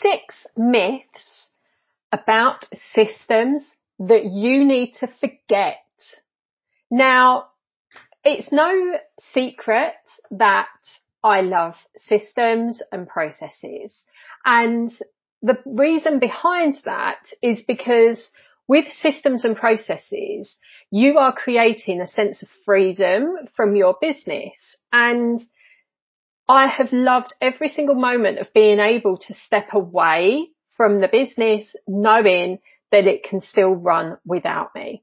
six myths about systems that you need to forget. Now, it's no secret that I love systems and processes. And the reason behind that is because with systems and processes, you are creating a sense of freedom from your business. And I have loved every single moment of being able to step away from the business, knowing that it can still run without me.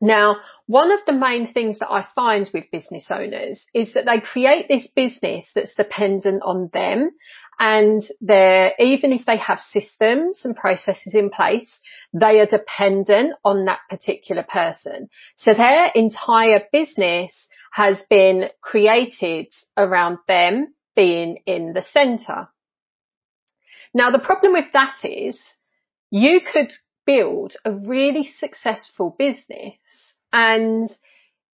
Now, one of the main things that I find with business owners is that they create this business that's dependent on them and they're, even if they have systems and processes in place, they are dependent on that particular person. So their entire business has been created around them being in the center. Now the problem with that is you could build a really successful business and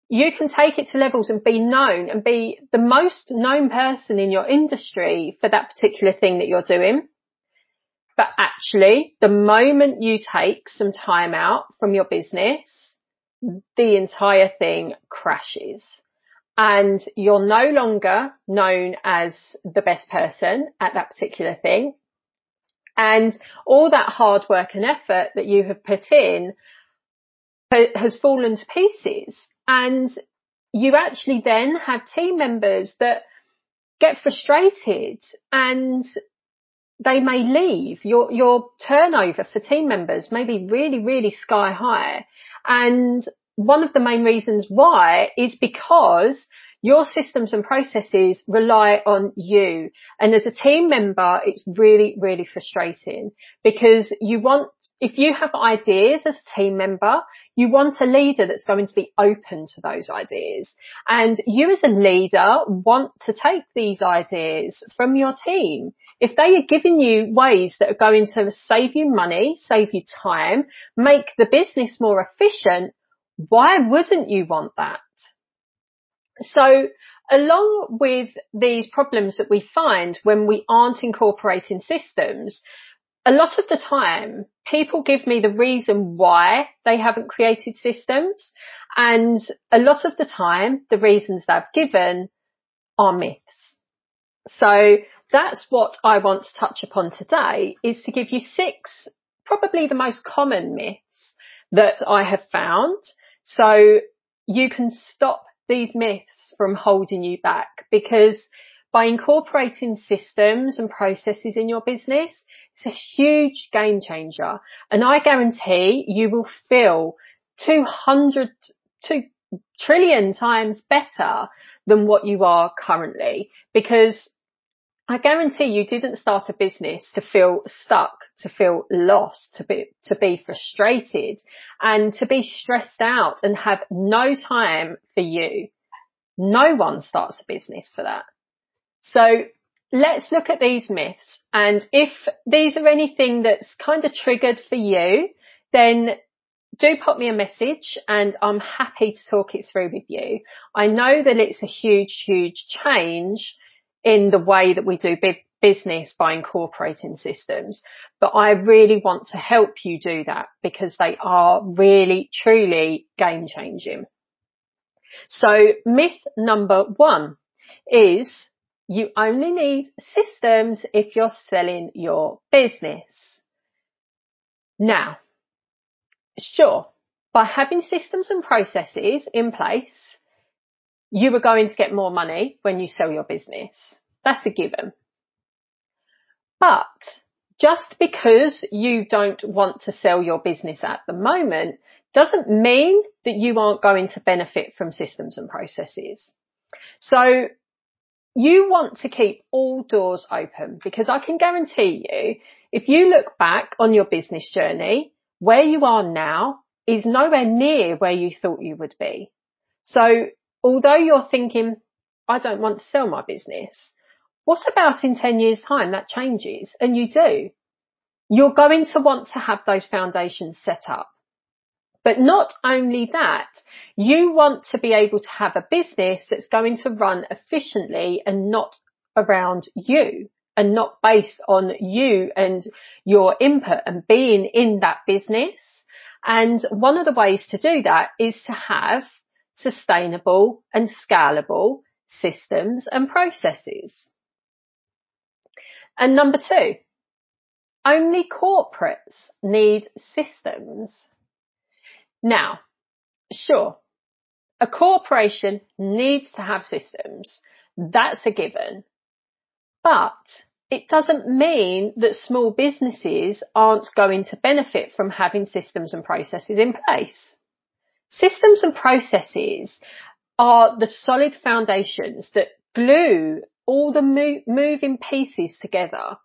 you can take it to levels and be known and be the most known person in your industry for that particular thing that you're doing. But actually, the moment you take some time out from your business, the entire thing crashes and you're no longer known as the best person at that particular thing. And all that hard work and effort that you have put in has fallen to pieces. And you actually then have team members that get frustrated and they may leave. Your, your turnover for team members may be really, really sky high. And one of the main reasons why is because your systems and processes rely on you. And as a team member, it's really, really frustrating because you want, if you have ideas as a team member, you want a leader that's going to be open to those ideas. And you as a leader want to take these ideas from your team. If they are giving you ways that are going to save you money, save you time, make the business more efficient, why wouldn't you want that? So along with these problems that we find when we aren't incorporating systems, a lot of the time people give me the reason why they haven't created systems and a lot of the time the reasons they've given are myths. So that's what I want to touch upon today is to give you six, probably the most common myths that I have found. So you can stop these myths from holding you back because by incorporating systems and processes in your business, it's a huge game changer. And I guarantee you will feel 200, 2 trillion times better than what you are currently because I guarantee you didn't start a business to feel stuck, to feel lost, to be, to be frustrated and to be stressed out and have no time for you. No one starts a business for that. So let's look at these myths. And if these are anything that's kind of triggered for you, then do pop me a message and I'm happy to talk it through with you. I know that it's a huge, huge change in the way that we do business by incorporating systems. But I really want to help you do that because they are really, truly game changing. So myth number one is you only need systems if you're selling your business. Now, sure, by having systems and processes in place, you are going to get more money when you sell your business. That's a given. But just because you don't want to sell your business at the moment doesn't mean that you aren't going to benefit from systems and processes. So you want to keep all doors open because I can guarantee you if you look back on your business journey, where you are now is nowhere near where you thought you would be. So although you're thinking, I don't want to sell my business, what about in 10 years time that changes and you do? You're going to want to have those foundations set up. But not only that, you want to be able to have a business that's going to run efficiently and not around you and not based on you and your input and being in that business. And one of the ways to do that is to have sustainable and scalable systems and processes. And number two, only corporates need systems. Now, sure, a corporation needs to have systems. That's a given. But it doesn't mean that small businesses aren't going to benefit from having systems and processes in place. Systems and processes are the solid foundations that glue all the mo- moving pieces together.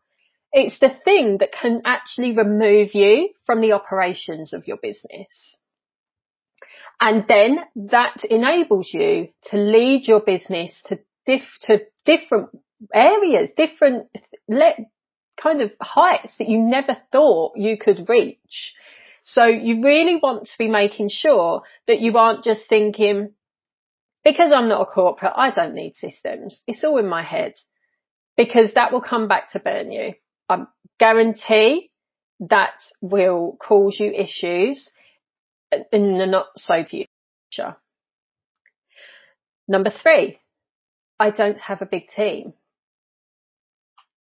It's the thing that can actually remove you from the operations of your business. And then that enables you to lead your business to diff- to different areas, different le- kind of heights that you never thought you could reach. So you really want to be making sure that you aren't just thinking, because I'm not a corporate, I don't need systems. It's all in my head because that will come back to burn you. I guarantee that will cause you issues in the not so future. Number three, I don't have a big team.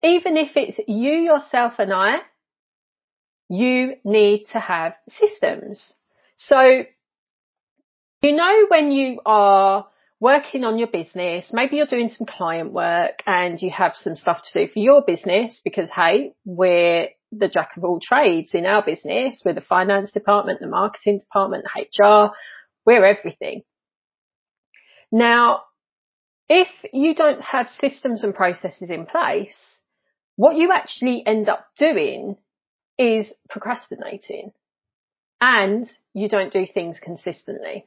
Even if it's you, yourself and I, you need to have systems. So, you know, when you are working on your business, maybe you're doing some client work and you have some stuff to do for your business because hey, we're the jack of all trades in our business. We're the finance department, the marketing department, HR. We're everything. Now, if you don't have systems and processes in place, what you actually end up doing is procrastinating and you don't do things consistently.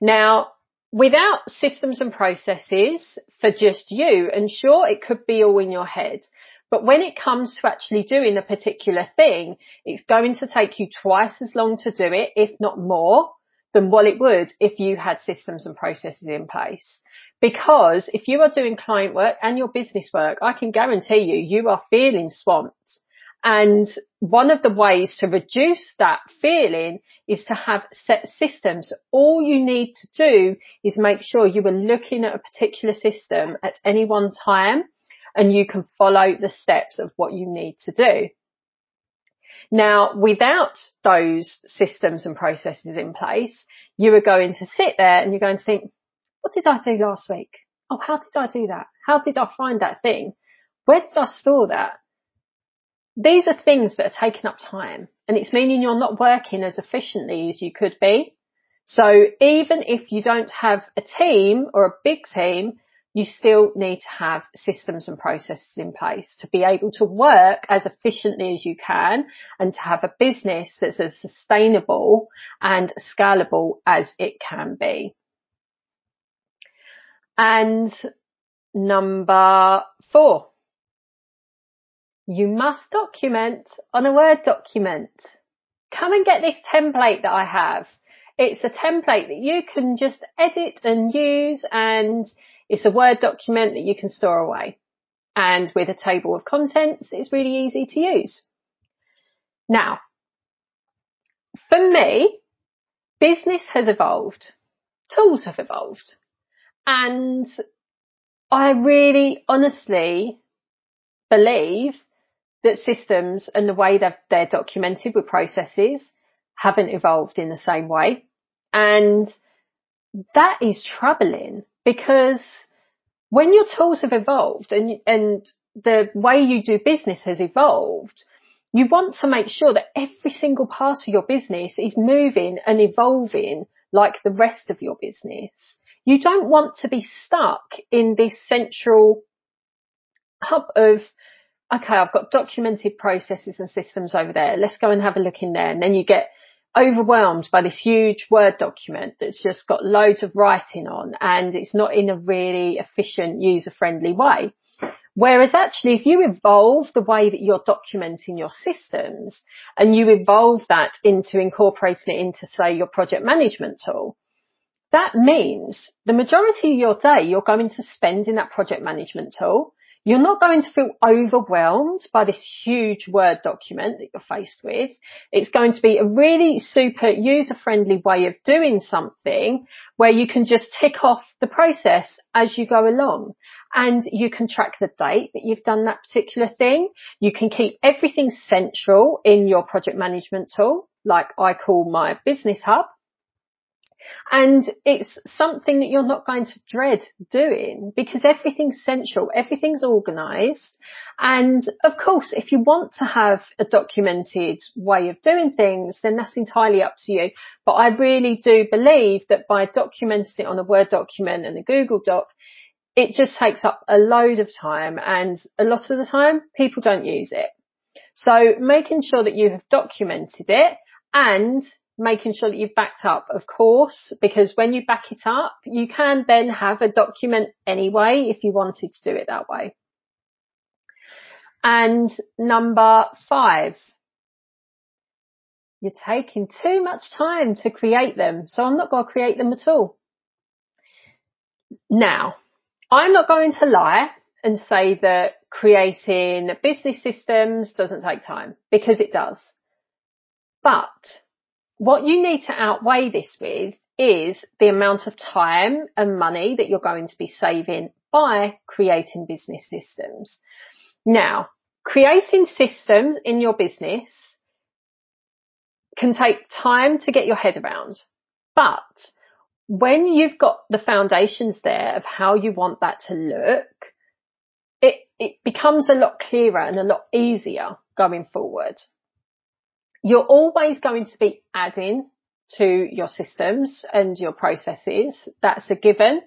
Now, without systems and processes for just you, and sure, it could be all in your head, but when it comes to actually doing a particular thing, it's going to take you twice as long to do it, if not more, than what it would if you had systems and processes in place. Because if you are doing client work and your business work, I can guarantee you, you are feeling swamped. And one of the ways to reduce that feeling is to have set systems. All you need to do is make sure you are looking at a particular system at any one time and you can follow the steps of what you need to do. Now, without those systems and processes in place, you are going to sit there and you're going to think, what did I do last week? Oh, how did I do that? How did I find that thing? Where did I store that? These are things that are taking up time and it's meaning you're not working as efficiently as you could be. So even if you don't have a team or a big team, you still need to have systems and processes in place to be able to work as efficiently as you can and to have a business that's as sustainable and scalable as it can be. And number four, you must document on a Word document. Come and get this template that I have. It's a template that you can just edit and use and it's a Word document that you can store away. And with a table of contents, it's really easy to use. Now, for me, business has evolved. Tools have evolved. And I really honestly believe that systems and the way that they're documented with processes haven't evolved in the same way. And that is troubling because when your tools have evolved and, and the way you do business has evolved, you want to make sure that every single part of your business is moving and evolving like the rest of your business. You don't want to be stuck in this central hub of, okay, I've got documented processes and systems over there. Let's go and have a look in there. And then you get overwhelmed by this huge Word document that's just got loads of writing on and it's not in a really efficient, user friendly way. Whereas actually, if you evolve the way that you're documenting your systems and you evolve that into incorporating it into, say, your project management tool, that means the majority of your day you're going to spend in that project management tool. You're not going to feel overwhelmed by this huge Word document that you're faced with. It's going to be a really super user friendly way of doing something where you can just tick off the process as you go along and you can track the date that you've done that particular thing. You can keep everything central in your project management tool, like I call my business hub. And it's something that you're not going to dread doing because everything's central, everything's organized. And of course, if you want to have a documented way of doing things, then that's entirely up to you. But I really do believe that by documenting it on a Word document and a Google Doc, it just takes up a load of time and a lot of the time people don't use it. So making sure that you have documented it and making sure that you've backed up, of course, because when you back it up, you can then have a document anyway if you wanted to do it that way. And number five, you're taking too much time to create them. So I'm not going to create them at all. Now, I'm not going to lie and say that creating business systems doesn't take time because it does. But what you need to outweigh this with is the amount of time and money that you're going to be saving by creating business systems. Now, creating systems in your business can take time to get your head around, but when you've got the foundations there of how you want that to look, it, it becomes a lot clearer and a lot easier going forward. You're always going to be adding to your systems and your processes. That's a given.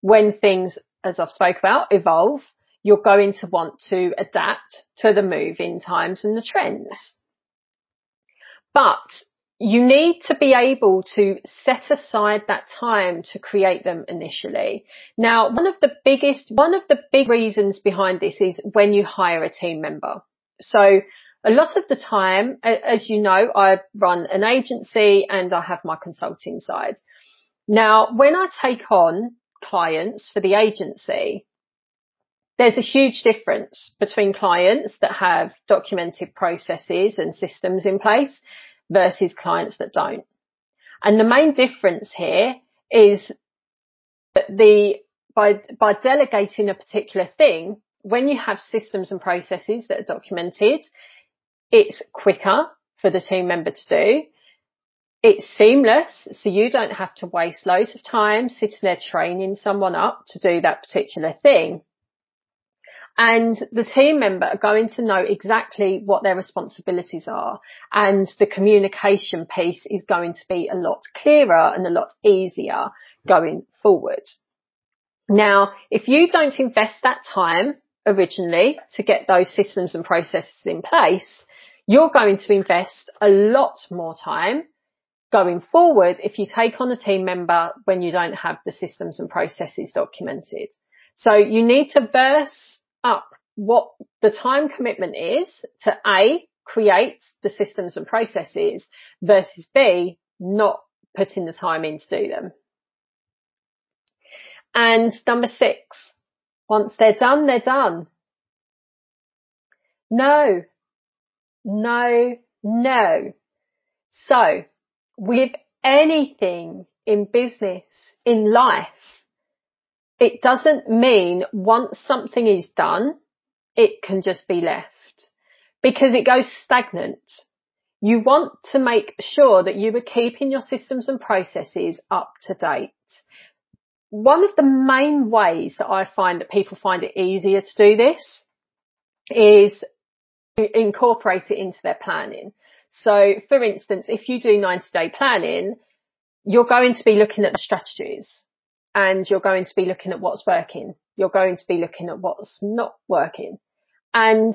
When things, as I've spoke about, evolve, you're going to want to adapt to the moving times and the trends. But you need to be able to set aside that time to create them initially. Now, one of the biggest, one of the big reasons behind this is when you hire a team member. So a lot of the time, as you know, I run an agency and I have my consulting side. Now, when I take on clients for the agency, there's a huge difference between clients that have documented processes and systems in place versus clients that don't. And the main difference here is that the, by, by delegating a particular thing, when you have systems and processes that are documented, it's quicker for the team member to do. It's seamless, so you don't have to waste loads of time sitting there training someone up to do that particular thing. And the team member are going to know exactly what their responsibilities are. And the communication piece is going to be a lot clearer and a lot easier going forward. Now, if you don't invest that time originally to get those systems and processes in place, you're going to invest a lot more time going forward if you take on a team member when you don't have the systems and processes documented. So you need to verse up what the time commitment is to A, create the systems and processes versus B, not putting the time in to do them. And number six, once they're done, they're done. No, no, no. So with anything in business, in life, it doesn't mean once something is done, it can just be left because it goes stagnant. You want to make sure that you are keeping your systems and processes up to date. One of the main ways that I find that people find it easier to do this is incorporate it into their planning. So for instance, if you do 90 day planning, you're going to be looking at the strategies and you're going to be looking at what's working. You're going to be looking at what's not working. And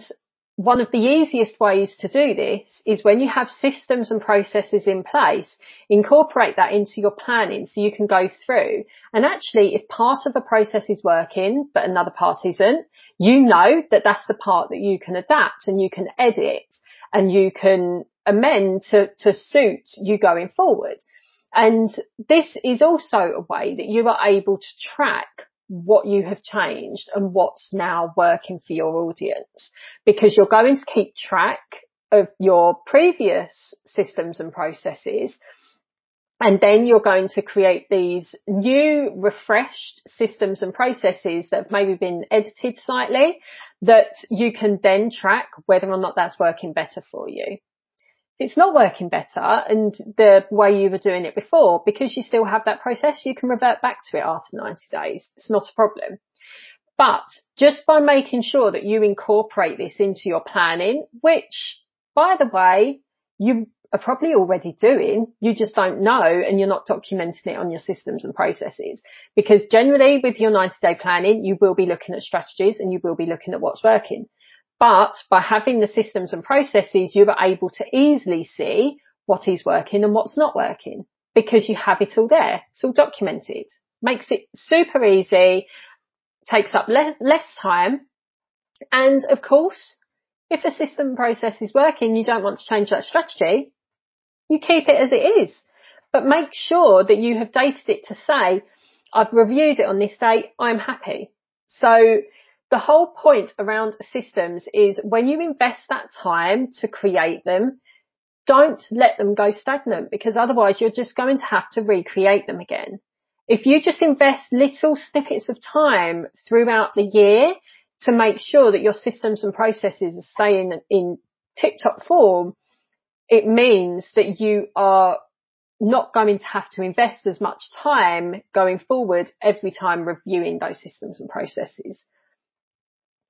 one of the easiest ways to do this is when you have systems and processes in place, incorporate that into your planning so you can go through. And actually, if part of the process is working, but another part isn't, you know that that's the part that you can adapt and you can edit and you can amend to, to suit you going forward. And this is also a way that you are able to track what you have changed and what's now working for your audience because you're going to keep track of your previous systems and processes and then you're going to create these new refreshed systems and processes that have maybe been edited slightly that you can then track whether or not that's working better for you. It's not working better and the way you were doing it before, because you still have that process, you can revert back to it after 90 days. It's not a problem. But just by making sure that you incorporate this into your planning, which by the way, you are probably already doing. You just don't know and you're not documenting it on your systems and processes. Because generally with your 90 day planning, you will be looking at strategies and you will be looking at what's working. But by having the systems and processes, you are able to easily see what is working and what's not working because you have it all there. It's all documented. Makes it super easy, takes up less, less time. And of course, if a system process is working, you don't want to change that strategy, you keep it as it is. But make sure that you have dated it to say, I've reviewed it on this day, I'm happy. So the whole point around systems is when you invest that time to create them, don't let them go stagnant because otherwise you're just going to have to recreate them again. If you just invest little snippets of time throughout the year to make sure that your systems and processes are staying in tip top form, it means that you are not going to have to invest as much time going forward every time reviewing those systems and processes.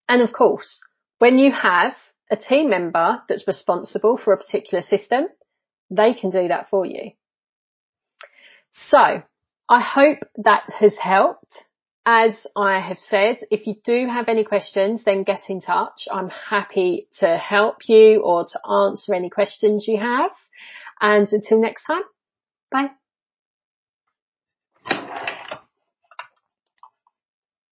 And of course, when you have a team member that's responsible for a particular system, they can do that for you. So I hope that has helped as I have said, if you do have any questions, then get in touch. I'm happy to help you or to answer any questions you have. And until next time, bye.